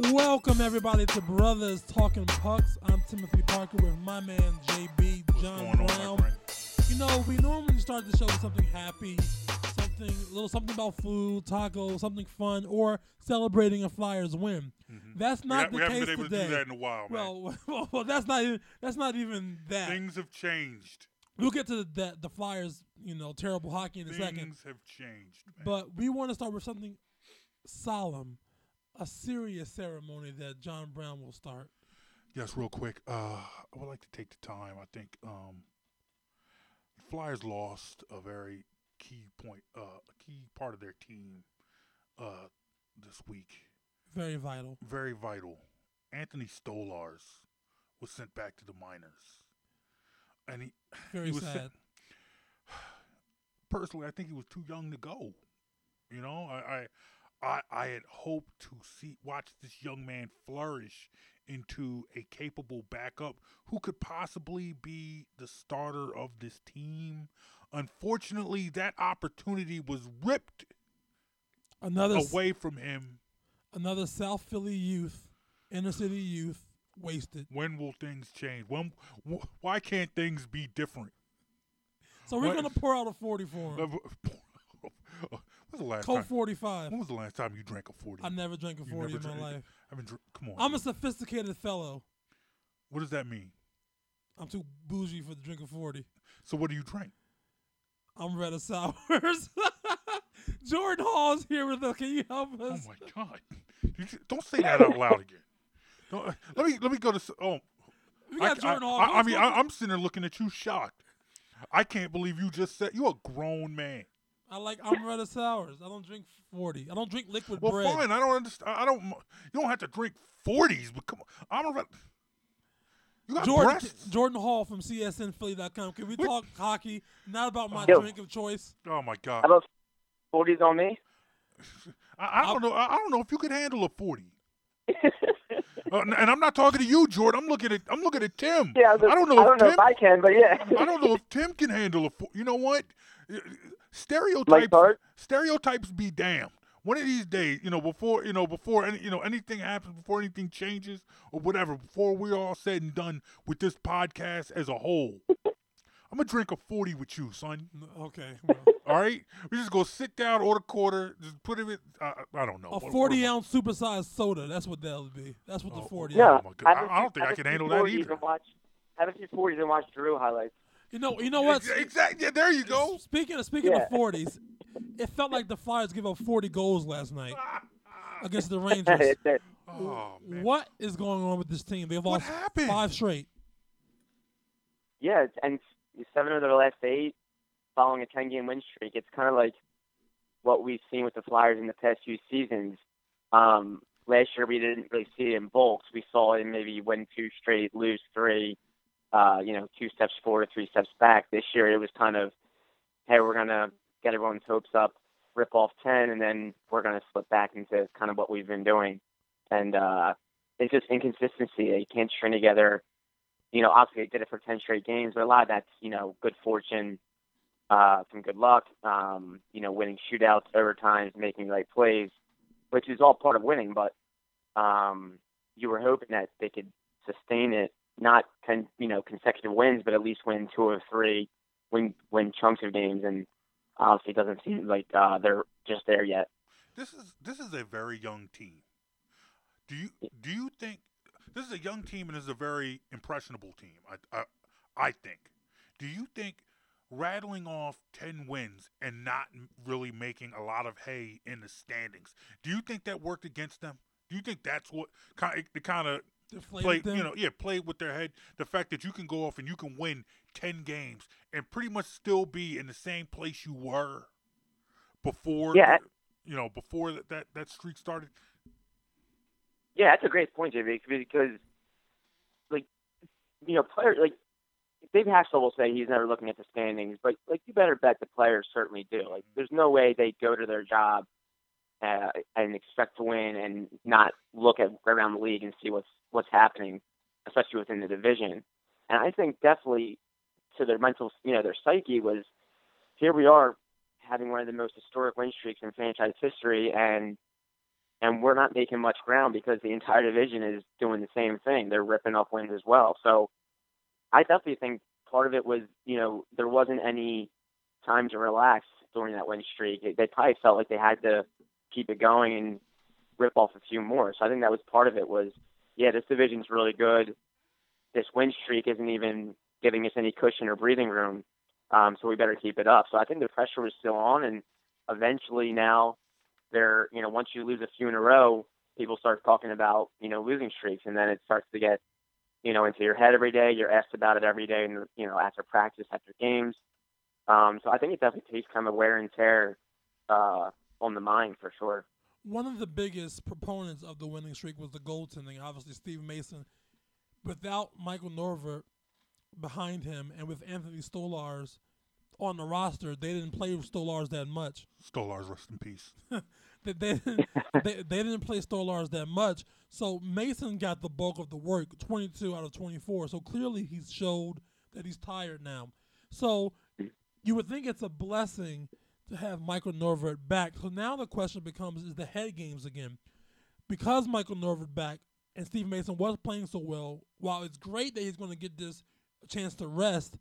Welcome everybody to Brothers Talking Pucks. I'm Timothy Parker with my man JB John going on, Brown. you know, we normally start the show with something happy, something a little something about food, tacos, something fun, or celebrating a Flyers win. Mm-hmm. That's We, not ha- the we haven't case been able today. to do that in a while, man. well, well, well, that's not even that's not even that. Things have changed. We'll get to the the Flyers, you know, terrible hockey in a Things second. have changed, man. But we want to start with something solemn, a serious ceremony that John Brown will start. yes, real quick, uh, I would like to take the time. I think um, Flyers lost a very key point, uh, a key part of their team uh, this week. Very vital. Very vital. Anthony Stolarz was sent back to the minors, and he Very he was sad. sent- personally, I think he was too young to go. You know, I, I, I, I had hoped to see watch this young man flourish into a capable backup who could possibly be the starter of this team. Unfortunately, that opportunity was ripped Another away from him. another South Philly youth, inner city youth, wasted. When will things change? When? Wh- why can't things be different? So we're What- gonna pour out a forty for him. When's the last Coke time? forty five. When was the last time you drank a forty? I never drank a You forty in my drank- life. I haven't dr- come on. I'm a sophisticated fellow. what does that mean? I'm too bougie for the drink of forty. So what do you drink? I'm red of sours. Jordan Hall's here with us. Can you help us? Oh us? my God! You ju- don't say that out loud again. Don't, let me let me go to. s- Oh, we I, got Jordan I, Hall. I, Go- I mean, I, I'm sitting there looking at you, shocked. I can't believe you just said you're a grown man. I like I'm red of sours. I don't drink forty. I don't drink liquid Well, bread. fine. I don't understand. I don't. You don't have to drink forties, but come on. I'm a. re- You got Jordan, breasts. Jordan Hall from CSNPhilly.com. Can we What? talk hockey? Not about my Yo. drink of choice. Oh my God! How about 40s on me? I, I don't know. I, I don't know if you could handle a forty. Uh, and and I'm not talking to you, Jordan. I'm looking at I'm looking at Tim. yeah, I don't know I if don't know Tim. if I can, but yeah. I don't know if Tim can handle a. fo- You know what? Stereotypes. Stereotypes be damned. One of these days, you know, before you know, before any, you know, anything happens, before anything changes or whatever, before we're all said and done with this podcast as a whole, I'm gonna drink a forty with you, son. Okay. Well, All right, we just go sit down, order quarter, just put it in. Uh, I don't know. a What- what 40 am I- ounce supersized soda. That's what that'll be. That's what Oh, the 40 no, is. my God. have a I- I don't think I have a can handle that 40s either. Watch, haven't seen 40s and watch Drew highlights. You know, you know what? Exactly. Yeah, there you go. Speaking of speaking Yeah. of 40s, it felt like the Flyers gave up 40 goals last night against the Rangers. Oh man. what is going on with this team? They've What lost happened? five straight. yeah, and seven of their last eight following a 10 game win streak. It's kind of like what we've seen with the Flyers in the past few seasons. Um, last year, we didn't really see it in bulks. We saw it maybe win two straight, lose three, uh, you know, two steps forward, three steps back. This year, it was kind of, hey, we're going to get everyone's hopes up, rip off 10, and then we're going to slip back into kind of what we've been doing. And uh, it's just inconsistency. They can't string together you know, obviously they did it for 10 straight games, but a lot of that's, you know, good fortune, uh, some good luck, um, you know, winning shootouts, overtimes, making the right plays, which is all part of winning. But um, you were hoping that they could sustain it, not, con- you know, consecutive wins, but at least win two or three, win, win chunks of games. And obviously it doesn't seem like uh, they're just there yet. This is this is a very young team. Do you do you think this is a young team and is a very impressionable team? I I, I think. Do you think rattling off ten wins and not really making a lot of hay in the standings? Do you think that worked against them? Do you think that's what the kind of play them. you know yeah play with their head the fact that you can go off and you can win 10 games and pretty much still be in the same place you were before Yeah. you know before that that, that streak started Yeah, that's a great point, JB, because like you know, players like Dave Hakstol will say he's never looking at the standings, but like you better bet the players certainly do. Like there's no way they go to their job uh, and expect to win and not look at around the league and see what's what's happening, especially within the division. And I think definitely to their mental, you know, their psyche was here we are having one of the most historic win streaks in franchise history, and and we're not making much ground because the entire division is doing the same thing. They're ripping up wins as well. So I definitely think part of it was, you know, there wasn't any time to relax during that win streak. They probably felt like they had to keep it going and rip off a few more. So I think that was part of it was, yeah, this division's really good. This win streak isn't even giving us any cushion or breathing room. Um, so we better keep it up. So I think the pressure was still on, and eventually now, they're you know once you lose a few in a row, people start talking about you know losing streaks, and then it starts to get you know into your head every day. You're asked about it every day, and you know after practice, after games. Um, so I think it definitely takes kind of wear and tear uh, on the mind for sure. One of the biggest proponents of the winning streak was the goaltending. Obviously, Steve Mason. Without Michael Neuvirth behind him, and with Anthony Stolarz on the roster, they didn't play Stolarz that much. Stolarz, rest in peace. they, they, didn't, they, they didn't play Stolarz that much. So Mason got the bulk of the work, 22 out of 24. So clearly he's showed that he's tired now. So you would think it's a blessing to have Michael Neuvirth back. So now the question becomes is the head games again. Because Michael Neuvirth back and Steve Mason was playing so well, while it's great that he's going to get this chance to rest,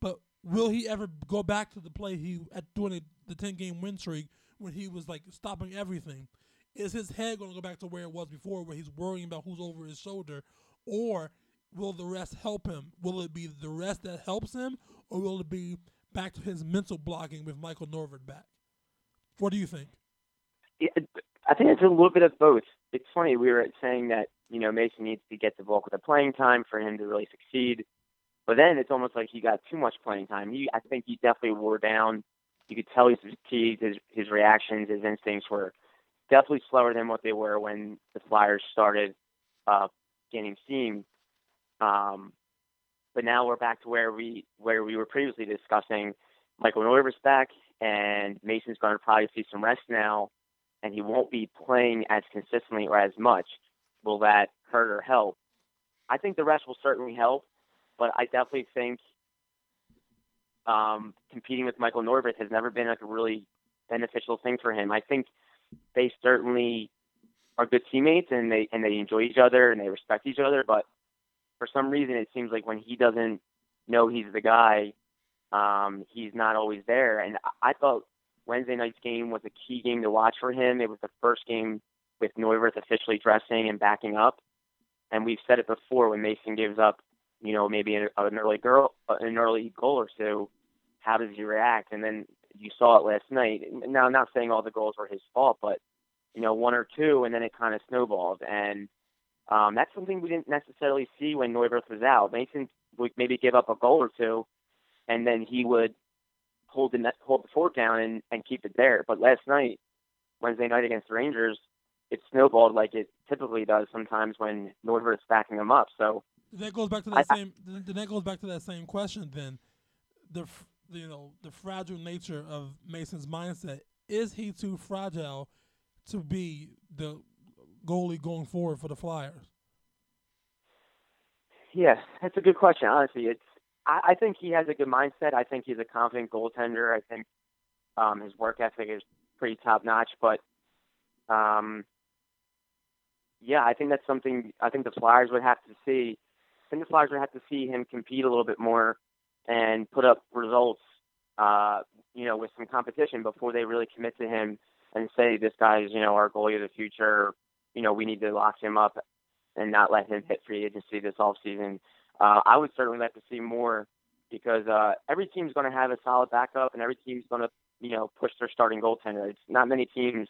but will he ever go back to the play he at doing the 10 game win streak when he was like stopping everything? Is his head going to go back to where it was before, where he's worrying about who's over his shoulder, or will the rest help him? Will it be the rest that helps him, or will it be back to his mental blocking with Michael Neuvirth back? What do you think? Yeah, I think it's a little bit of both. It's funny we were saying that you know Mason needs to get the bulk of the playing time for him to really succeed, but then it's almost like he got too much playing time. He, I think he definitely wore down. You could tell he's fatigued. His his reactions, his instincts were definitely slower than what they were when the Flyers started uh, gaining steam. Um, but now we're back to where we where we were previously discussing. Michael Neuvirth's back, and Mason's going to probably see some rest now, and he won't be playing as consistently or as much. Will that hurt or help? I think the rest will certainly help, but I definitely think um, competing with Michael Neuvirth has never been like a really beneficial thing for him. I think they certainly are good teammates and they and they enjoy each other and they respect each other, but for some reason it seems like when he doesn't know he's the guy, um, he's not always there. And I thought Wednesday night's game was a key game to watch for him. It was the first game with Neuvirth officially dressing and backing up. And we've said it before when Mason gives up, you know, maybe an, an early girl, an early goal or two, how does he react? And then you saw it last night. Now, I'm not saying all the goals were his fault, but you know, one or two, and then it kind of snowballed. And um, that's something we didn't necessarily see when Neuvirth was out. Mason would maybe give up a goal or two, and then he would hold the net, hold the fort down and, and keep it there. But last night, Wednesday night against the Rangers, it snowballed like it typically does sometimes when Neuvirth's backing him up. So that goes back to that I, same. I, that goes back to that same question. Then the you know the fragile nature of Mason's mindset. Is he too fragile to be the goalie going forward for the Flyers? Yes, that's a good question. Honestly, it's I, I think he has a good mindset. I think he's a confident goaltender. I think um, his work ethic is pretty top notch. But um, yeah, I think that's something I think the Flyers would have to see. I think the Flyers would have to see him compete a little bit more and put up results, uh, you know, with some competition before they really commit to him and say this guy's, you know, our goalie of the future. You know, we need to lock him up and not let him hit free agency this off season. Uh, I would certainly like to see more because uh, every team's going to have a solid backup and every team's going to, you know, push their starting goaltender. It's not many teams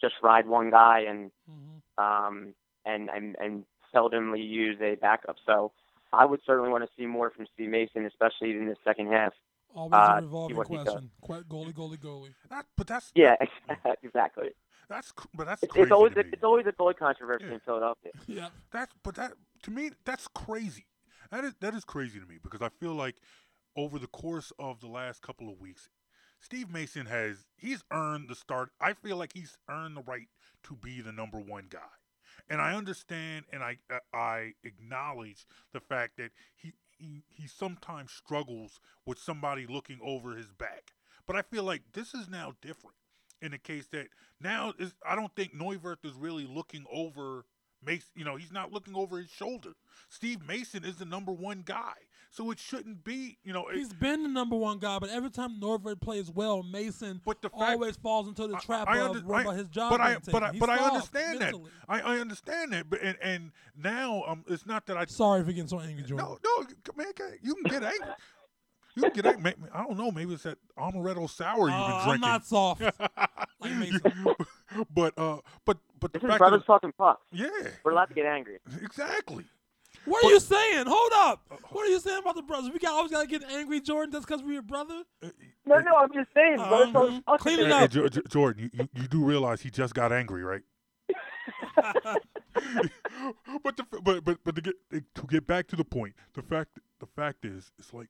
just ride one guy and mm-hmm. um, and and and seldomly use a backup. So I would certainly want to see more from Steve Mason, especially in the second half. Always uh, a revolving question. Goalie, goalie, goalie. That, but that's yeah, exactly. That's but that's it's, it's always a, it's always a goalie controversy yeah. in Philadelphia. Yeah, that's but that to me that's crazy. That is that is crazy to me because I feel like over the course of the last couple of weeks, Steve Mason has he's earned the start. I feel like he's earned the right to be the number one guy. And I understand and I uh, I acknowledge the fact that he he, he sometimes struggles with somebody looking over his back. But I feel like this is now different. In the case that now is I don't think Neuvirth is really looking over Mason. You know, he's not looking over his shoulder. Steve Mason is the number one guy, so it shouldn't be. You know, it- He's been the number one guy, but every time Neuvirth plays well, Mason But the fact- always falls into the I- trap I of under- what I- his job. but I but I. He's but I understand that. I, I understand that. But and, and now um, it's not that I Sorry for getting so angry, Jordan. no no man, you can get angry. You can get angry. May- I don't know. Maybe it's that amaretto sour you've Uh, been I'm not soft. like Mason. but uh, but but the This is fact brothers that talking puck. yeah, We're allowed to get angry. exactly. What are you saying? Hold up. What are you saying about the brothers? We got always gotta get angry, Jordan, just because we're your brother. No, no, I'm just saying. Uh, brothers talking mhm. puck. Clean it up. hey, Jo- Jo- Jordan, you, you, you do realize he just got angry, right? but the but but but to get to get back to the point, the fact the fact is, it's like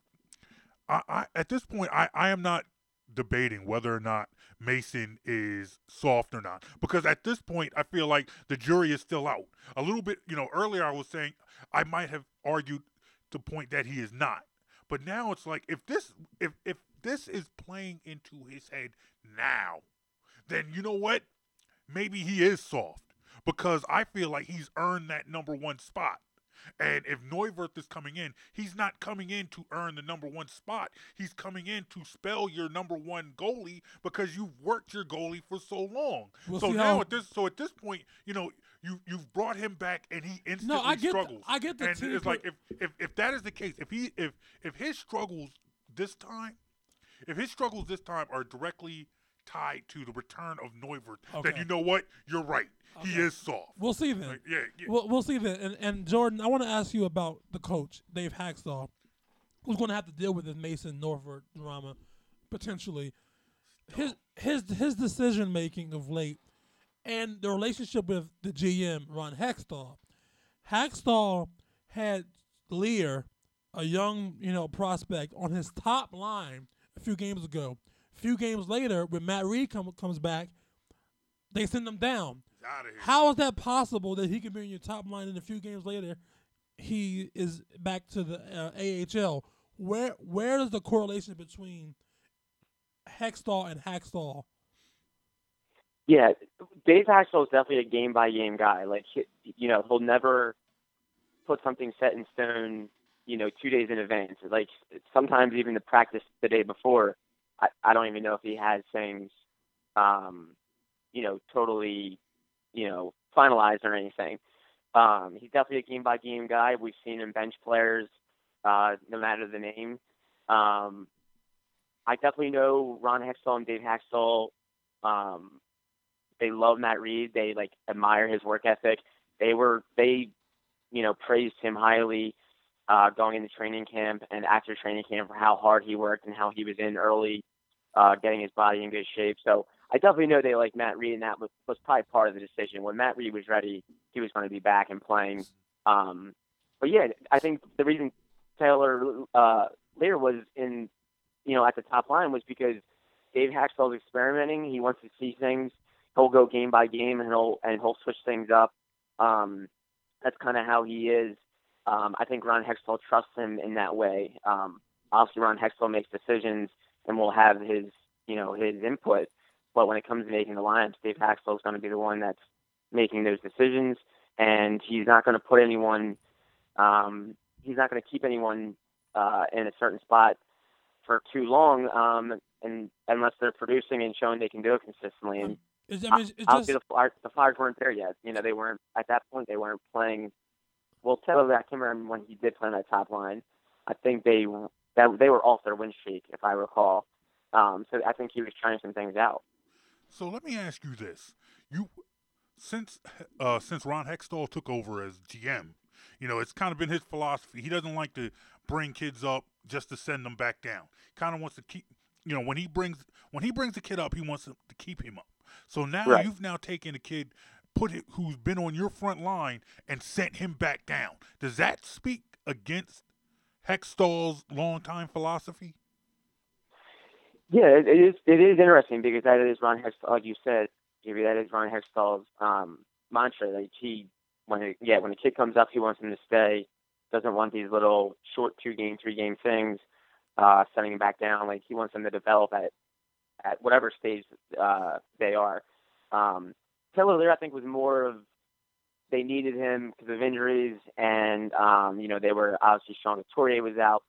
I, I at this point I I am not debating whether or not Mason is soft or not because at this point I feel like the jury is still out. A little bit, you know, earlier I was saying I might have argued to point that he is not. But now it's like if this if if this is playing into his head now, then you know what? Maybe he is soft because I feel like he's earned that number one spot. And if Neuvirth is coming in, he's not coming in to earn the number one spot. He's coming in to spell your number one goalie because you've worked your goalie for so long. We'll so now how- at this so at this point, you know, you you've brought him back and he instantly no, I get the- struggles. I get the and team it's like if, if if that is the case, if he if if his struggles this time, if his struggles this time are directly tied to the return of then Okay. you know what? You're right. He is soft. We'll see then. Like, yeah, yeah. We'll, we'll see then. And, and Jordan, I want to ask you about the coach, Dave Hakstol, who's going to have to deal with this Mason Neuvirth drama potentially. His his his decision making of late, and the relationship with the GM Ron Hextall. Hextall had Leier, a young you know prospect, on his top line a few games ago. A few games later, when Matt Read come, comes back, they send him down. out of here. How is that possible that he can be in your top line and a few games later he is back to the uh, AHL? Where where is the correlation between Hextall and Hakstol? Yeah, Dave Hakstol is definitely a game by game guy. Like, he- you know, he'll never put something set in stone. You know, two days in advance. Like sometimes even the practice the day before. I, I don't even know if he has things, um, you know, totally, you know, finalized or anything. Um, he's definitely a game by game guy. We've seen him bench players, uh, no matter the name. Um, I definitely know Ron Hextall and Dave Hakstol. Um, they love Matt Read. They like admire his work ethic. They were they, you know, praised him highly uh, going into training camp and after training camp for how hard he worked and how he was in early, uh, getting his body in good shape. So I definitely know they like Matt Read, and that was, was probably part of the decision. When Matt Read was ready, he was going to be back and playing. Um, but yeah, I think the reason Taylor uh, Leier was in, you know, at the top line was because Dave Hakstol's experimenting. He wants to see things. He'll go game by game, and he'll and he'll switch things up. Um, that's kind of how he is. Um, I think Ron Hextall trusts him in that way. Um, obviously, Ron Hextall makes decisions and will have his, you know, his input. But when it comes to making the lineups, Dave Hakstol is going to be the one that's making those decisions, and he's not going to put anyone. Um, he's not going to keep anyone uh, in a certain spot for too long, um, and unless they're producing and showing they can do it consistently. And I mean, just obviously the Flyers, the Flyers weren't there yet. You know, they weren't at that point. They weren't playing. Well, Taylor, I can't remember when he did play on that top line. I think they that they were off their win streak, if I recall. Um, so I think he was trying some things out. So let me ask you this: You, since uh, since Ron Hextall took over as GM, you know it's kind of been his philosophy. He doesn't like to bring kids up just to send them back down. Kind of wants to keep, you know, when he brings when he brings a kid up, he wants to keep him up. So now Right. you've now taken a kid, put it who's been on your front line and sent him back down. Does that speak against Hextall's longtime philosophy? Yeah, it, is. It is interesting because that is Ron Hextall, like you said, JB. That is Ron Hextall's um, mantra. Like he, when it, yeah, when a kid comes up, he wants him to stay. Doesn't want these little short two game, three game things, uh, sending him back down. Like he wants him to develop at at whatever stage uh, they are. Um, Taylor Leier, I think, was more of they needed him because of injuries, and um, you know they were obviously Sean Couturier was out,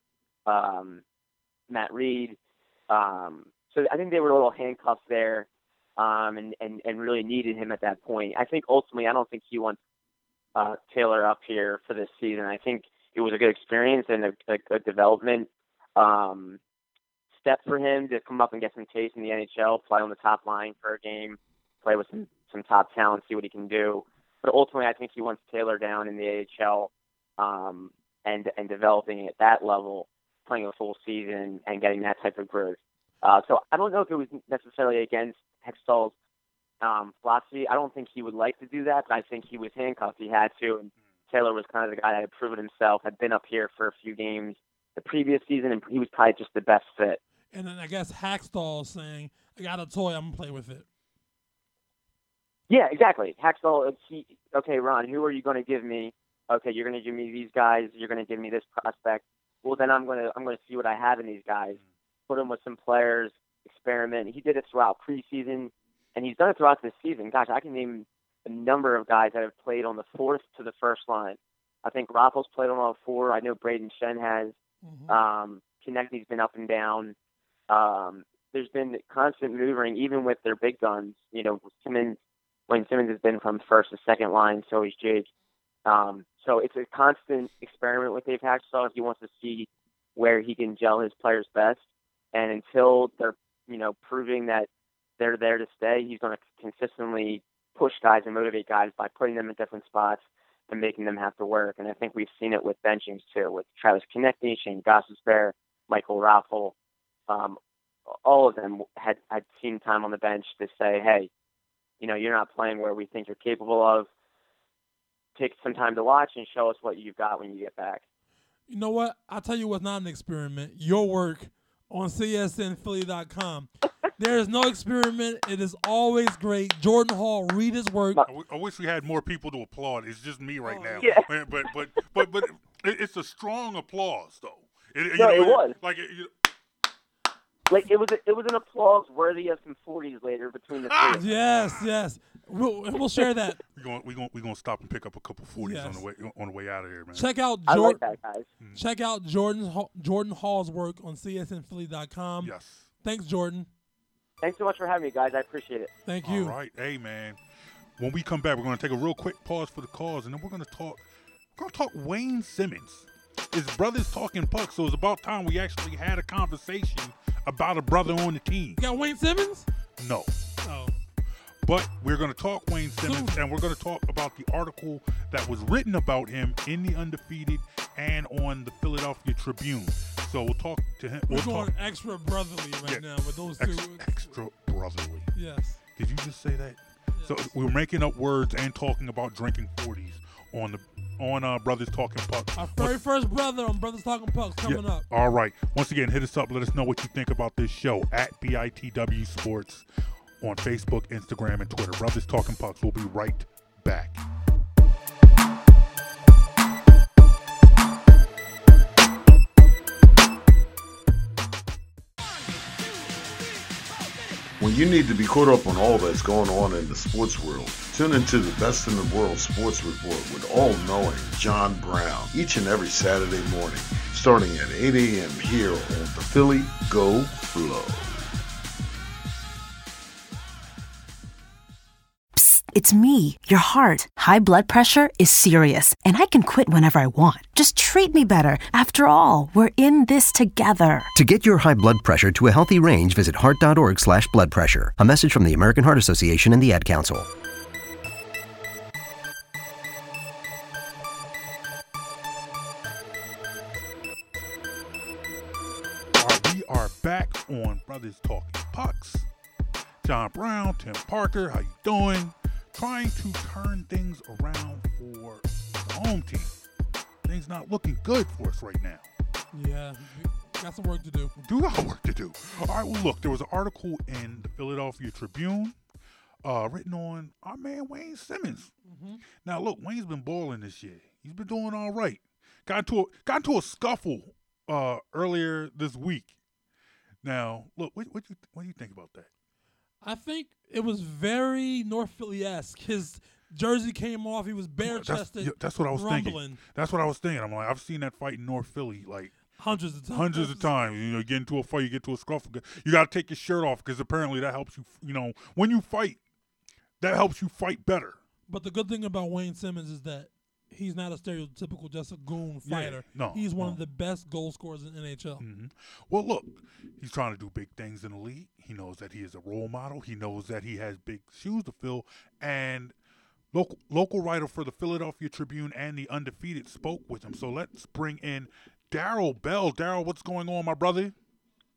um, Matt Read, um, so I think they were a little handcuffed there, um, and, and and really needed him at that point. I think ultimately, I don't think he wants uh, Taylor up here for this season. I think it was a good experience and a, a good development um, step for him to come up and get some taste in the NHL, play on the top line for a game, play with some some top talent, see what he can do. But ultimately, I think he wants Taylor down in the AHL um, and and developing at that level, playing a full season and getting that type of growth. Uh, so I don't know if it was necessarily against Hextall's um, philosophy. I don't think he would like to do that, but I think he was handcuffed. He had to, and Taylor was kind of the guy that had proven himself, had been up here for a few games the previous season, and he was probably just the best fit. And then I guess Hakstol saying, "I got a toy, I'm gonna play with it." Yeah, exactly. Hakstol, he, okay, Ron, who are you going to give me? Okay, you're going to give me these guys. You're going to give me this prospect. Well, then I'm going to I'm going to see what I have in these guys. Put them with some players. Experiment. He did it throughout preseason, and he's done it throughout this season. Gosh, I can name a number of guys that have played on the fourth to the first line. I think Raffl's played on all four. I know Brayden Schenn has. Mm-hmm. Um, Konecny's been up and down. Um, there's been constant maneuvering, even with their big guns. You know, Simmonds Wayne Simmonds has been from first to second line, so he's Jake. Um, so it's a constant experiment with Dave Hakstol. He wants to see where he can gel his players best, and until they're you know proving that they're there to stay, he's going to consistently push guys and motivate guys by putting them in different spots and making them have to work. And I think we've seen it with benchings too, with Travis Konecny, Shane Gostisbehere, Michael Raffl. Um, all of them had had seen time on the bench to say, hey, you know, you're not playing where we think you're capable of. Take some time to watch and show us what you've got when you get back. You know what? I'll tell you what's not an experiment. Your work on CSNPhilly.com. there is no experiment. It is always great. Jordan Hall, read his work. I, w- I wish we had more people to applaud. It's just me right Oh, now. yeah. But but but but, but it, it's a strong applause though. It, you know, it was. Like it, you, Like it was, a, it was an applause worthy of some 40s later between the ah, three. of us. Yes, yes. We'll, we'll share that. we going we going we gonna stop and pick up a couple forties on the way on the way out of here, man. Check out I like Jordan. that, guys. Hmm. Check out Jordan Jordan Hall's work on CSNPhilly.com. Yes. Thanks, Jordan. Thanks so much for having me, guys. I appreciate it. Thank you. All right, hey man. When we come back, we're gonna take a real quick pause for the cause, and then we're gonna talk. We're gonna talk Wayne Simmonds. His brother's talking puck, so it's about time we actually had a conversation about a brother on the team. You got Wayne Simmonds? No, Oh, but we're gonna talk Wayne Simmonds, and we're gonna talk about the article that was written about him in the Undefeated and on the Philadelphia Tribune. So we'll talk to him. we're We'll going talk extra brotherly right Yeah. now with those two. extra brotherly. Yes. Did you just say that? So we're making up words and talking about drinking forties on the on uh, Brothers Talking Pucks. Our very first brother on Brothers Talking Pucks coming Yeah. up. All right. Once again, hit us up. Let us know what you think about this show at BITW Sports on Facebook, Instagram, and Twitter. Brothers Talking Pucks. We'll be right back. When you need to be caught up on all that's going on in the sports world, tune into the Best in the World Sports Report with all-knowing John Brown each and every Saturday morning, starting at 8 a.m. here on the Philly Go Flow. It's me, your heart. High blood pressure is serious, and I can quit whenever I want. Just treat me better. After all, we're in this together. To get your high blood pressure to a healthy range, visit heart.org slash blood pressure. A message from the American Heart Association and the Ad Council. Uh, we are back on Brothers Talking Pucks. John Brown, Tim Parker, how you doing? Trying to turn things around for the home team. Things not looking good for us right now. Yeah, got some work to do. do got work to do. All right, well, look, there was an article in the Philadelphia Tribune uh, written on our man Wayne Simmons. Now, look, Wayne's been balling this year. He's been doing all right. Got into a, got into a scuffle uh, earlier this week. Now, look, what what you what do you think about that? I think it was very North Philly esque. His jersey came off. He was bare That's, chested. yeah, that's what I was thinking. That's what I was thinking. I'm like, I've seen that fight in North Philly like hundreds of times. hundreds of times. You know, you get into a fight, you get to a scuffle. You got to take your shirt off because apparently that helps you. You know, when you fight, that helps you fight better. But the good thing about Wayne Simmonds is that he's not a stereotypical just a goon Yeah, fighter. no, he's one no. of the best goal scorers in NHL. hmm Well, look, he's trying to do big things in the league. He knows that he is a role model. He knows that he has big shoes to fill. And local local writer for the Philadelphia Tribune and the Undefeated spoke with him. So let's bring in Daryl Bell. Daryl, what's going on, my brother?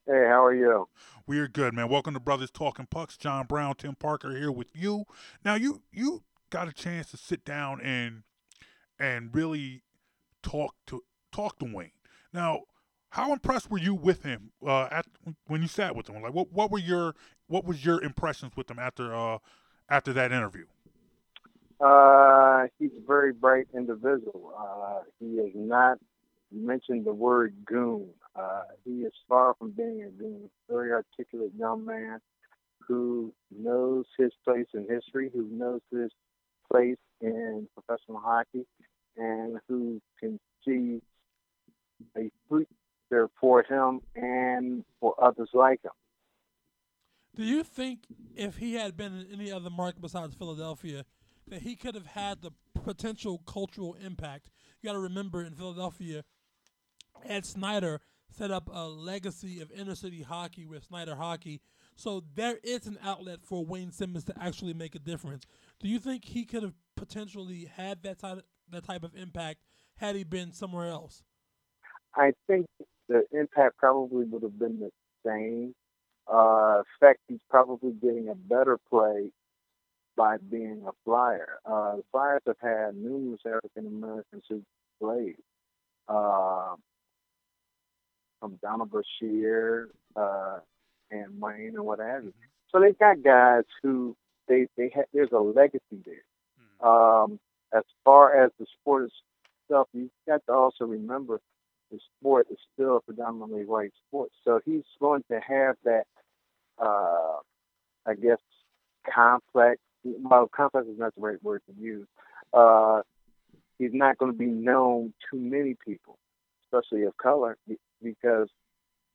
Hey, how are you? We are good, man. Welcome to Brothers Talking Pucks. John Brown, Tim Parker here with you. Now, you you got a chance to sit down and and really talk to talk to Wayne. Now, how impressed were you with him uh, at when you sat with him? Like, what what were your what was your impressions with him after uh after that interview? Uh, he's a very bright individual. Uh, he has not mentioned the word goon. Uh, he is far from being a goon. Very articulate young man who knows his place in history, who knows his place in professional hockey, and who can see a future for him and for others like him. Do you think if he had been in any other market besides Philadelphia, that he could have had the potential cultural impact? You got to remember in Philadelphia, Ed Snider set up a legacy of inner city hockey with Snider Hockey. So there is an outlet for Wayne Simmonds to actually make a difference. Do you think he could have potentially had that that type of impact had he been somewhere else? I think the impact probably would have been the same. Uh, in fact, he's probably getting a better play by being a flyer. Uh, the Flyers have had numerous African Americans who played, uh, from Donald Brashear uh, and Wayne and what have you. So they've got guys who they they ha- there's a legacy there. Um, as far as the sport itself, you've got to also remember the sport is still a predominantly white sport. So he's going to have that, uh, I guess, complex. Well, complex is not the right word to use. Uh, he's not going to be known to many people, especially of color, because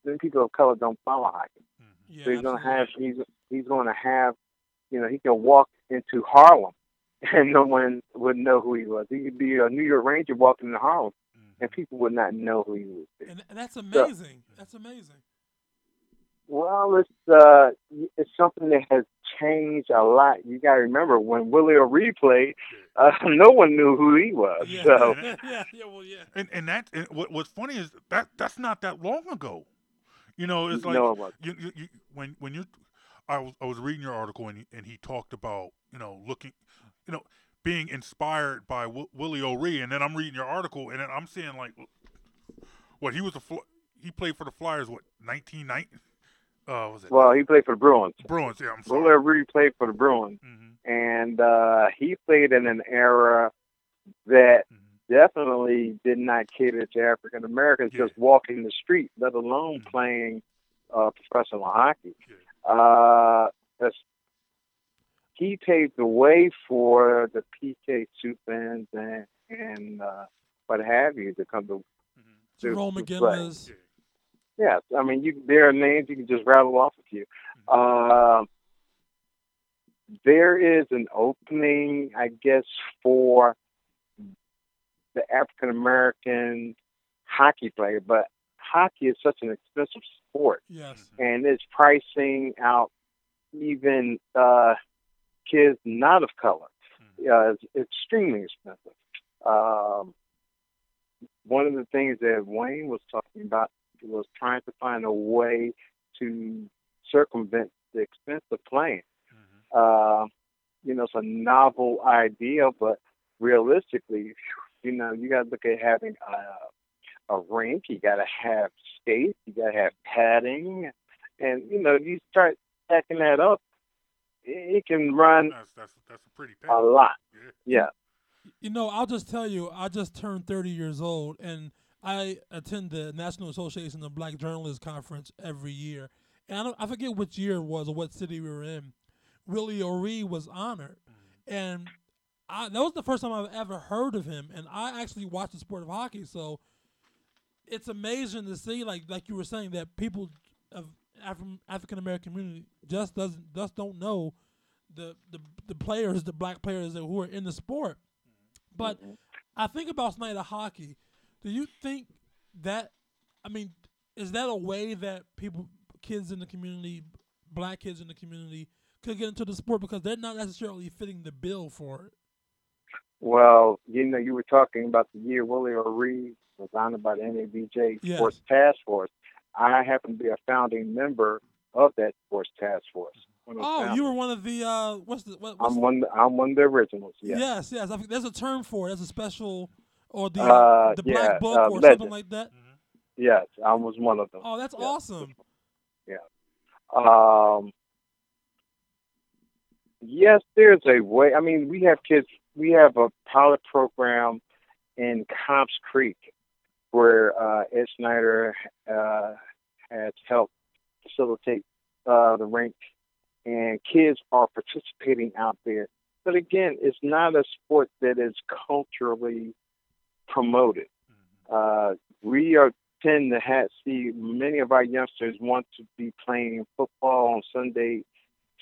many people of color don't follow hockey. Yeah, So he's going to have he's he's going to have, you know, he can walk into Harlem and no one would know who he was. He could be a New York Ranger walking into Harlem and people would not know who he was. and, and that's amazing. That's amazing. Well, it's uh, it's something that has changed a lot. You got to remember when Willie O'Ree played, uh, no one knew who he was. Yeah, So yeah, yeah, well, yeah. And and that and what what's funny is that that's not that long ago. You know, it's like No, it you, you, you when when you I was I was reading your article and he, and he talked about you know looking you know being inspired by w- Willie O'Ree and then I'm reading your article and then I'm seeing like what he was a fl- he played for the Flyers what 1990 uh was it well, he played for the Bruins. Bruins yeah I'm Willie O'Ree played for the Bruins, hmm and uh, he played in an era that hmm definitely did not cater to African Americans Yeah. just walking the street, let alone Mhm. playing uh, professional hockey. Yeah. Uh, that's, he paved the way for the PK Subbans and and uh, what have you to come to. to- Jarome to play. Iginla. Yes, I mean you. There are names you can just rattle off a few. Uh, there is an opening, I guess, for the African American hockey player, but hockey is such an expensive sport, Yes. and it's pricing out even uh, kids not of color. Uh, it's extremely expensive. Um, one of the things that Wayne was talking about was trying to find a way to circumvent the expense of playing. Uh, you know, it's a novel idea, but realistically, you know, you got to look at having a, a rink. You got to have skates. You got to have padding, and you know, you start stacking that up, it, it can run that's that's that's a pretty a lot. Yeah. Yeah. You know, I'll just tell you, I just turned 30 years old, and I attend the National Association of Black Journalists conference every year, and I, don't, I forget which year it was or what city we were in. Willie O'Ree was honored, mm-hmm. and I, that was the first time I've ever heard of him. And I actually watched the sport of hockey, so it's amazing to see, like like you were saying, that people of Afri- African American community just doesn't just don't know the, the the players, the black players that who are in the sport. Mm-hmm. But mm-hmm. I think about Snider hockey. Do you think that? I mean, is that a way that people, kids in the community, black kids in the community, could get into the sport because they're not necessarily fitting the bill for it? Well, you know, you were talking about the year Willie O'Ree was honored by the NABJ Yes. Sports Task Force. I happen to be a founding member of that Sports Task Force. One of the Oh, founders. you were one of the uh, what's the what, what's I'm one. I'm one of the originals. Yeah. Yes, yes. I think there's a term for it. There's a special or the Uh, the yeah, black book uh, or legend. something like that. Yes, I was one of them. Oh, that's Yeah. awesome. Yeah. Um, yes, there's a way. I mean, we have kids. We have a pilot program in Cobbs Creek where uh, Ed Snider uh, has helped facilitate uh, the rink, and kids are participating out there. But again, it's not a sport that is culturally promoted. Uh, we are tend to have, see many of our youngsters want to be playing football on Sunday,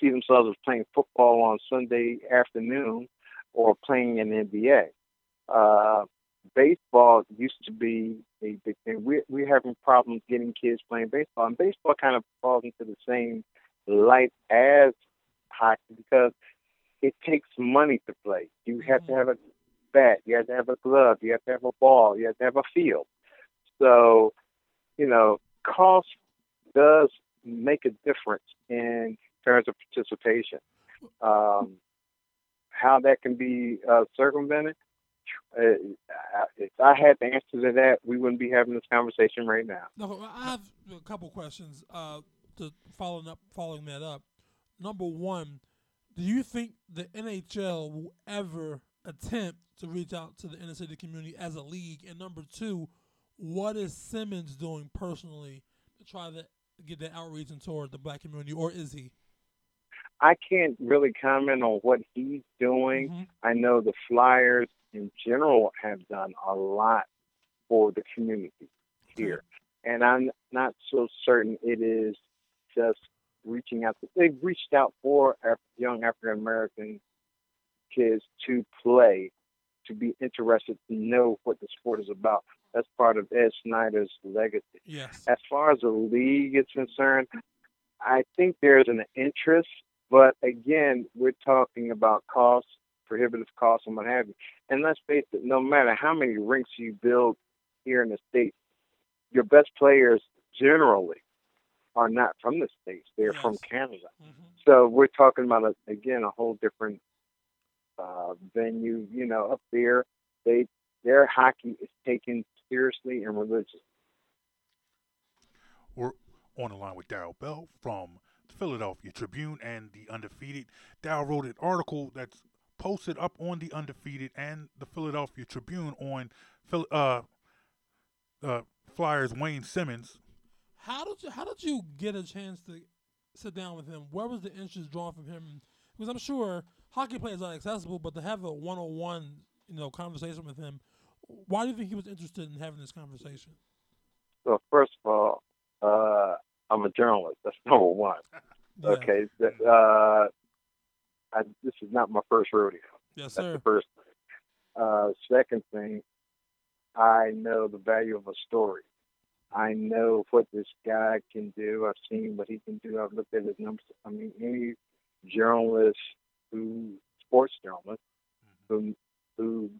see themselves as playing football on Sunday afternoon or playing in the NBA. Uh, baseball used to be a big thing. We, we're having problems getting kids playing baseball, and baseball kind of falls into the same light as hockey because it takes money to play. You have to have a bat, you have to have a glove, you have to have a ball, you have to have a field. So, you know, cost does make a difference in terms of participation. Um, how that can be uh, circumvented, if I had the answer to that, we wouldn't be having this conversation right now. No, I have a couple questions uh, to following up, following that up. Number one, do you think the NHL will ever attempt to reach out to the inner city community as a league? And number two, what is Simmonds doing personally to try to get that outreach and toward the black community, or is he? I can't really comment on what he's doing. Mhm. I know the Flyers in general have done a lot for the community here. And I'm not so certain it is just reaching out. To, they've reached out for young African American kids to play, to be interested, to know what the sport is about. That's part of Ed Snider's legacy. Yes. As far as the league is concerned, I think there's an interest, but again, we're talking about costs, prohibitive costs, and what have you. And let's face it, no matter how many rinks you build here in the States, your best players generally are not from the States. They're from Yes. Canada. Mhm. So we're talking about, a, again, a whole different uh, venue. You know, up there, they their hockey is taken seriously and religiously. We're on the line with Daryl Bell from the Philadelphia Tribune and the Undefeated. Daryl wrote an article that's posted up on the Undefeated and the Philadelphia Tribune on uh, uh, Flyers Wayne Simmonds. How did you How did you get a chance to sit down with him? Where was the interest drawn from him? Because I'm sure hockey players are accessible, but to have a one on one, you know, conversation with him, why do you think he was interested in having this conversation? So first of all, uh, I'm a journalist. That's number one. Yeah. Okay. Uh, I, this is not my first rodeo. Yes, That's sir. the first thing. Uh, second thing, I know the value of a story. I know what this guy can do. I've seen what he can do. I've looked at his numbers. I mean, any journalist who, sports journalist, who who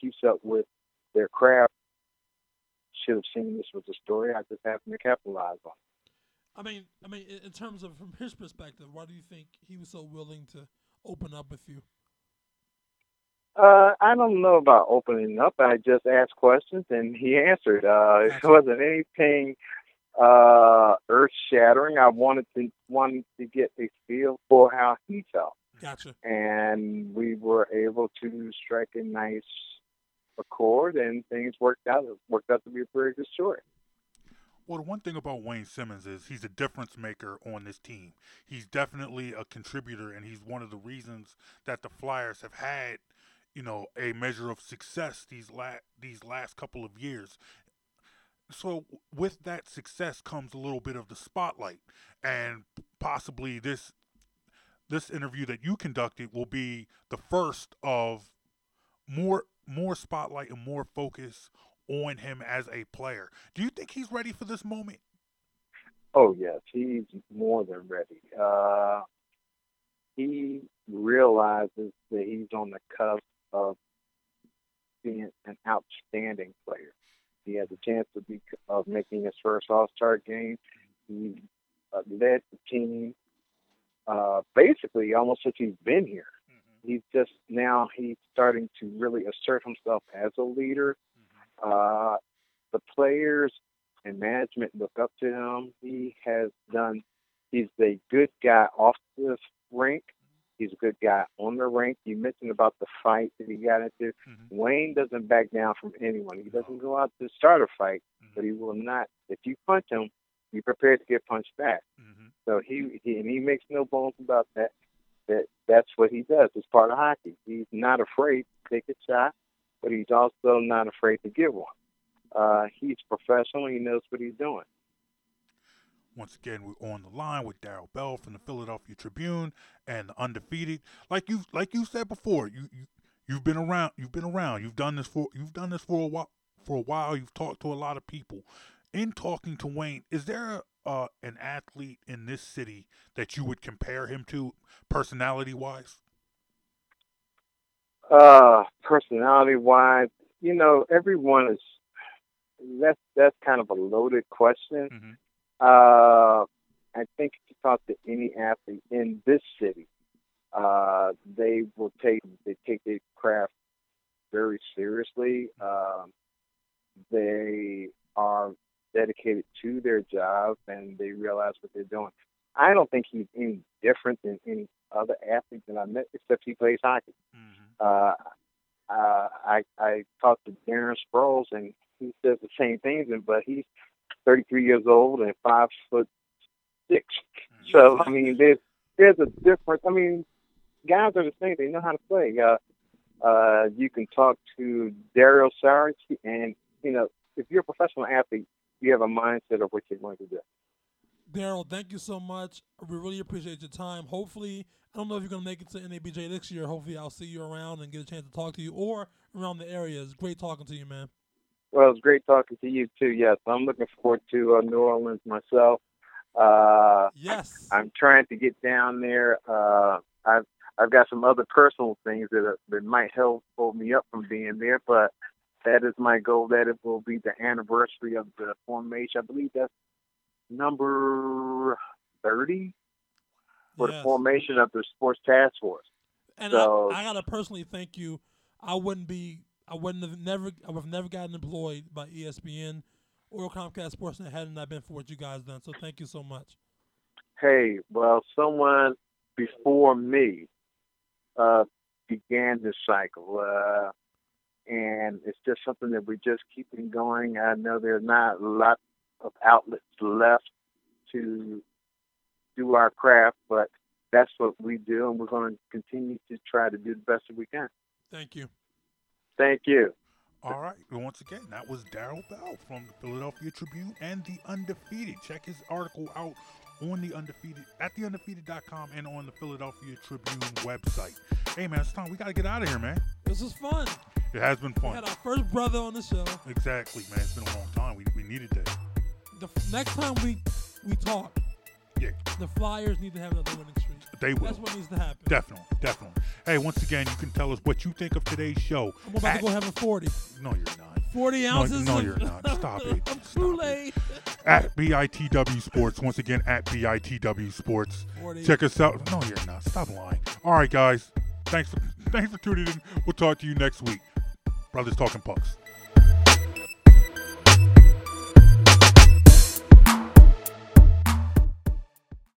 keeps up with their craft should have seen this was a story. I just happened to capitalize on. it. I mean, I mean, in- in terms of from his perspective, why do you think he was so willing to open up with you? Uh, I don't know about opening up. I just asked questions and he answered. Uh, it wasn't anything uh, earth shattering. I wanted to wanted to get a feel for how he felt, Gotcha. and we were able to strike a nice accord, and things worked out. It worked out to be a very good story. Well, the one thing about Wayne Simmonds is he's a difference maker on this team. He's definitely a contributor, and he's one of the reasons that the Flyers have had, you know, a measure of success these la- these last couple of years. So with that success comes a little bit of the spotlight, and possibly this this interview that you conducted will be the first of more more spotlight and more focus on him as a player. Do you think he's ready for this moment? Oh yes, he's more than ready. Uh, he realizes that he's on the cusp of being an outstanding player. He has a chance to be of making his first All Star game. He uh, led the team uh, basically almost since he's been here. Mm-hmm. He's just now he's starting to really assert himself as a leader. Uh, the players and management look up to him. He has done. He's a good guy off the rink. He's a good guy on the rink. You mentioned about the fight that he got into. Mm-hmm. Wayne doesn't back down from anyone. He doesn't go out to start a fight, mm-hmm. but he will not. If you punch him, be prepared to get punched back. Mm-hmm. So he, he and he makes no bones about that. That that's what he does. It's part of hockey. He's not afraid to take a shot but he's also not afraid to give one. Uh, he's professional. He knows what he's doing. Once again, we're on the line with Daryl Bell from the Philadelphia Tribune and the undefeated. Like you, like you said before, you, you you've been around. You've been around. You've done this for. You've done this for a while. For a while, you've talked to a lot of people. In talking to Wayne, is there uh, an athlete in this city that you would compare him to, personality wise? Uh, personality wise, you know, everyone is. That's that's kind of a loaded question. Mm-hmm. Uh, I think if you talk to any athlete in this city, uh, they will take they take their craft very seriously. Um, they are dedicated to their job and they realize what they're doing. I don't think he's any different than any other athlete that I met, except he plays hockey. Mm-hmm. Uh, uh, I I talked to Darren Sproles, and he says the same things, but he's 33 years old and five foot six. Mm-hmm. So I mean, there's there's a difference. I mean, guys are the same; they know how to play. Uh, uh, you can talk to Dario Saric, and you know, if you're a professional athlete, you have a mindset of what you're going to do. Daryl, thank you so much. We really appreciate your time. Hopefully, I don't know if you're going to make it to NABJ next year. Hopefully, I'll see you around and get a chance to talk to you or around the area. It's great talking to you, man. Well, it's great talking to you too. Yes, I'm looking forward to uh, New Orleans myself. Uh, yes, I'm trying to get down there. Uh, I've I've got some other personal things that are, that might help hold me up from being there, but that is my goal. That it will be the anniversary of the formation. I believe that's number 30 for yes. the formation of the sports task force. And so, I, I, gotta personally thank you. I wouldn't be, I wouldn't have never, I would have never gotten employed by ESPN or Comcast Sportsnet had it not been for what you guys done. So thank you so much. Hey, well, someone before me uh, began this cycle, uh, and it's just something that we just keeping going. I know there's not a lot of outlets left to do our craft, but that's what we do, and we're going to continue to try to do the best that we can. Thank you. Thank you. All right. Well, once again, that was Daryl Bell from the Philadelphia Tribune and the Undefeated. Check his article out on the Undefeated at theundefeated.com and on the Philadelphia Tribune website. Hey man, it's time. We gotta get out of here, man. This is fun. It has been fun. We had our first brother on the show. Exactly, man. It's been a long time. We, we needed that the next time we we talk, yeah, the Flyers need to have another winning streak. They will. That's what needs to happen. Definitely, definitely. Hey, once again, you can tell us what you think of today's show. I'm about at, to go have a 40. No, you're not. 40 ounces? No, no you're not. Stop it. Kool-Aid. At BITW Sports. Once again, at BITW Sports. 40. Check us out. No, you're not. Stop lying. All right, guys. Thanks for thanks for tuning in. We'll talk to you next week. Brothers Talking Pucks.